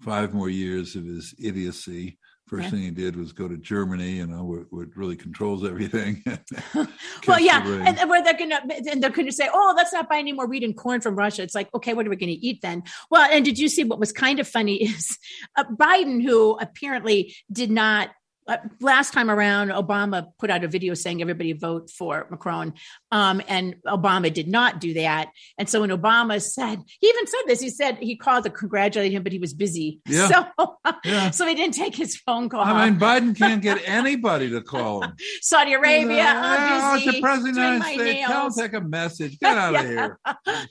five more years of his idiocy. First Yeah. thing he did was go to Germany, you know, where, where it really controls everything. well, yeah, and, and where they're gonna and they're gonna say, "Oh, let's not buy any more wheat and corn from Russia." It's like, okay, what are we gonna eat then? Well, and did you see what was kind of funny is uh, Biden, who apparently did not. Uh, last time around, Obama put out a video saying everybody vote for Macron, um, and Obama did not do that. And so when Obama said, he even said this, he said he called to congratulate him, but he was busy, Yeah. so Yeah. so he didn't take his phone call. I mean, Biden can't get anybody to call him. Saudi Arabia, oh, I'm it's busy the president of the United States. Tell him take a message. Get out of Yeah. here.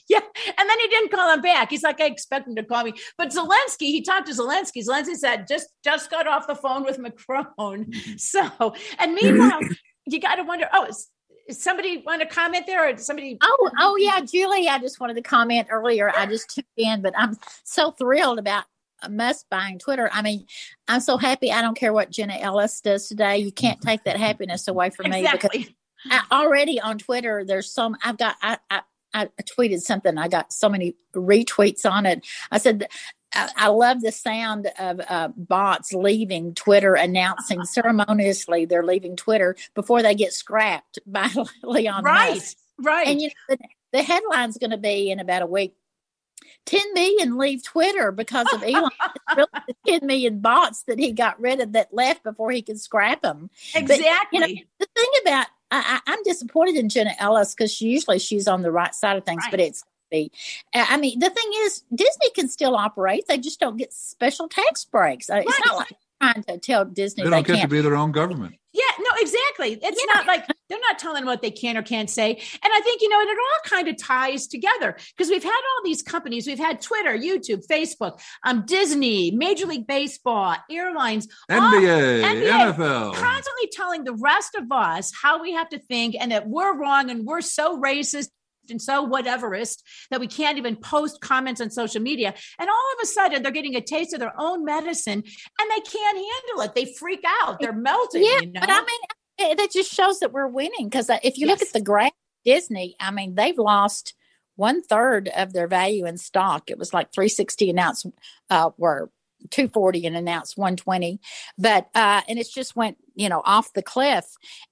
yeah. And then he didn't call him back. He's like, I expect him to call me. But Zelensky, he talked to Zelensky. Zelensky said, just just got off the phone with Macron. Mm-hmm. So, and meanwhile, you got to wonder, oh, is, is somebody want to comment there or somebody? Oh, oh yeah, Julie. I just wanted to comment earlier. I just tuned in, but I'm so thrilled about Musk buying Twitter. I mean, I'm so happy. I don't care what Jenna Ellis does today. You can't take that happiness away from me because Exactly. I, already on Twitter, there's some. I've got. I, I I tweeted something. I got so many retweets on it. I said. I, I love the sound of uh, bots leaving Twitter, announcing ceremoniously they're leaving Twitter before they get scrapped by Elon Right. Musk. Right. And you know, the, the headline's going to be in about a week. 10 million leave Twitter because of Elon. Really 10 million bots that he got rid of that left before he could scrap them. exactly. The thing about I, I, I'm disappointed in Jenna Ellis because she, usually she's on the right side of things, but it's be. I mean, the thing is, Disney can still operate. They just don't get special tax breaks. Uh, It's not like trying to tell Disney They they, don't get to can't. be their own government. Yeah, no, exactly. It's Yeah. not like they're not telling what they can or can't say. And I think, you know, and it all kind of ties together because we've had all these companies. We've had Twitter, YouTube, Facebook, um, Disney, Major League Baseball, airlines, all- NBA, NBA, NFL. constantly telling the rest of us how we have to think and that we're wrong and we're so racist and so whateverist that we can't even post comments on social media. And all of a sudden they're getting a taste of their own medicine and they can't handle it. They freak out. They're melting. Yeah, you know? but I mean, it- that just shows that we're winning because if you look at the graph, Disney, I mean, they've lost one third of their value in stock. It was like 360 announced, uh, were 240 and announced 120, but uh, and it's just went you know off the cliff.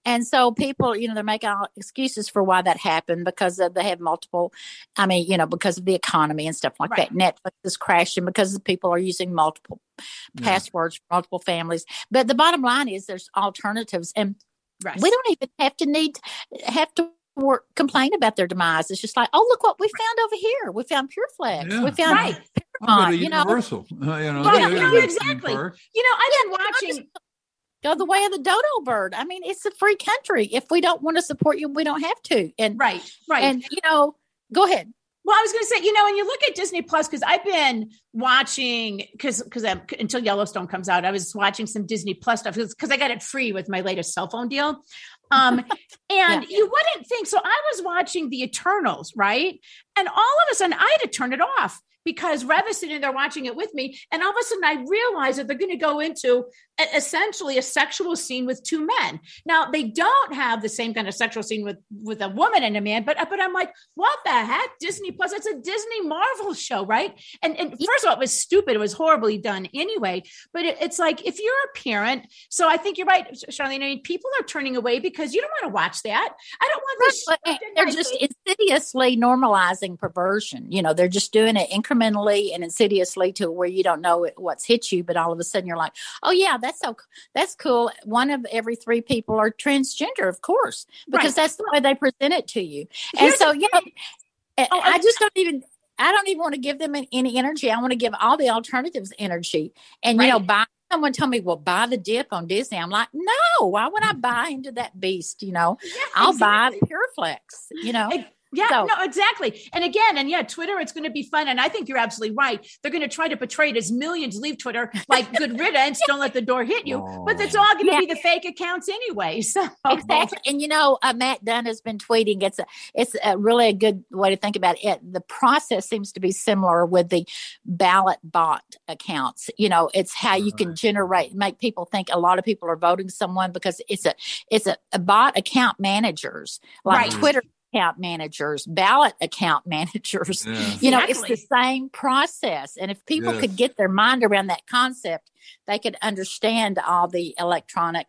And so people, you know, they're making all excuses for why that happened because of, they have multiple. I mean, you know, because of the economy and stuff like Right. that. Netflix is crashing because people are using multiple passwords for multiple families. But the bottom line is there's alternatives, and Right. we don't even have to need have to work, complain about their demise. It's just like, oh, look what we found over here. We found Pure Flix. Yeah. We found Right. I'll go to you know. Universal. You know, Right, they- you know, exactly. You know, I've been Yeah, I'm watching. just- go the way of the dodo bird. I mean, it's a free country. If we don't want to support you, we don't have to. And Right, right. and you know, go ahead. Well, I was going to say, you know, when you look at Disney Plus, because I've been watching, because because until Yellowstone comes out, I was watching some Disney Plus stuff because I got it free with my latest cell phone deal. Um, and you wouldn't think so. I was watching The Eternals, right? And all of a sudden, I had to turn it off because Rev is sitting there watching it with me, and all of a sudden, I realize that they're going to go into essentially a sexual scene with two men. Now, they don't have the same kind of sexual scene with with a woman and a man, but but I'm like, what the heck? Disney Plus? It's a Disney Marvel show, right? And and first of all, it was stupid. It was horribly done anyway. But it, it's like if you're a parent, so I think you're right, Charlene. I mean, people are turning away because you don't want to watch that. I don't want this. Shoved eh, in they're just face. insidiously normalizing perversion. You know, they're just doing it incrementally and insidiously to where you don't know what's hit you, but all of a sudden you're like, "Oh yeah, that's so that's cool." One of every three people are transgender, of course, because Right. that's the way they present it to you. And Here's so, the you know. I- Oh, I just don't even. I don't even want to give them any energy. I want to give all the alternatives energy. And you know, Right. buy someone told me, "Well, buy the dip on Disney." I'm like, "No, why would I buy into that beast?" You know, Yeah, I'll buy exactly. Pure Flix. You know, Yeah, So- no, exactly. And again, and yeah, Twitter, it's going to be fun. And I think you're absolutely right. They're going to try to portray it as millions leave Twitter like good riddance, don't let the door hit you. But it's all going to Yeah. be the fake accounts anyway. So Exactly. And you know, uh, Matt Dunn has been tweeting. It's a, it's a really a good way to think about it. The process seems to be similar with the ballot bot accounts. You know, it's how you can generate, make people think a lot of people are voting someone because it's a, it's a, a bot account managers like Right. Twitter account managers, ballot account managers. Yeah. You know, it's the same process. And if people Yes. could get their mind around that concept, they could understand all the electronic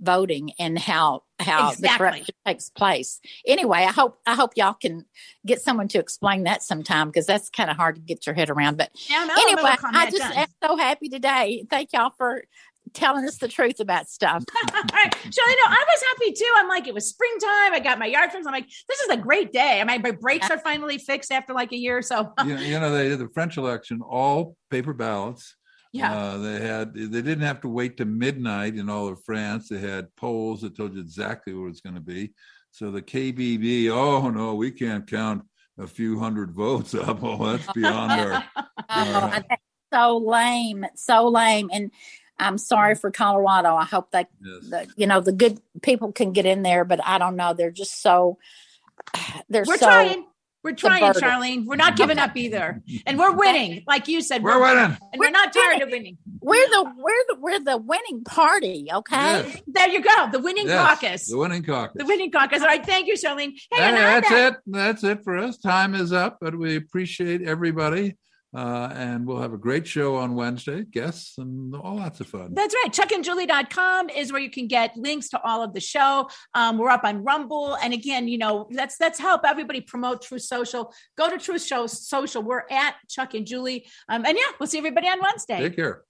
voting and how how the Exactly. corruption takes place. Anyway, I hope I hope y'all can get someone to explain that sometime because that's kind of hard to get your head around. But Yeah, no, anyway, I just down. am so happy today. Thank y'all for telling us the truth about stuff. All right. So I know I was happy too. I'm like, it was springtime. I got my yard trims. I'm like, this is a great day. I mean, my brakes are finally fixed after like a year or so. you, you know, they did the French election, all paper ballots. Yeah. Uh, they had they didn't have to wait to midnight in all of France. They had polls that told you exactly what it's going to be. So the KBB, oh no, we can't count a few hundred votes up. Oh, that's beyond our. Oh, Yeah. that's so lame, so lame. And I'm sorry mm-hmm. for Colorado. I hope that Yes. the, you know the good people can get in there, but I don't know. They're just so they're We're so trying. We're trying, subverted. Charlene. We're not giving up either. And we're winning. Like you said, We're winning. And we're not tired of winning. we're the we're the we're the winning party. Okay. Yes. There you go. The winning Yes, caucus. The winning caucus. The winning caucus. All right. Thank you, Charlene. Hey, Hey, and on that's that- it. That's it for us. Time is up, but we appreciate everybody. Uh, and we'll have a great show on Wednesday, guests and all lots of fun. That's right. Chuckandjulie.com is where you can get links to all of the show. Um, we're up on Rumble. And again, you know, let's let's help everybody promote Truth Social. Go to Truth Show Social. We're at Chuck and Julie. Um, and yeah, we'll see everybody on Wednesday. Take care.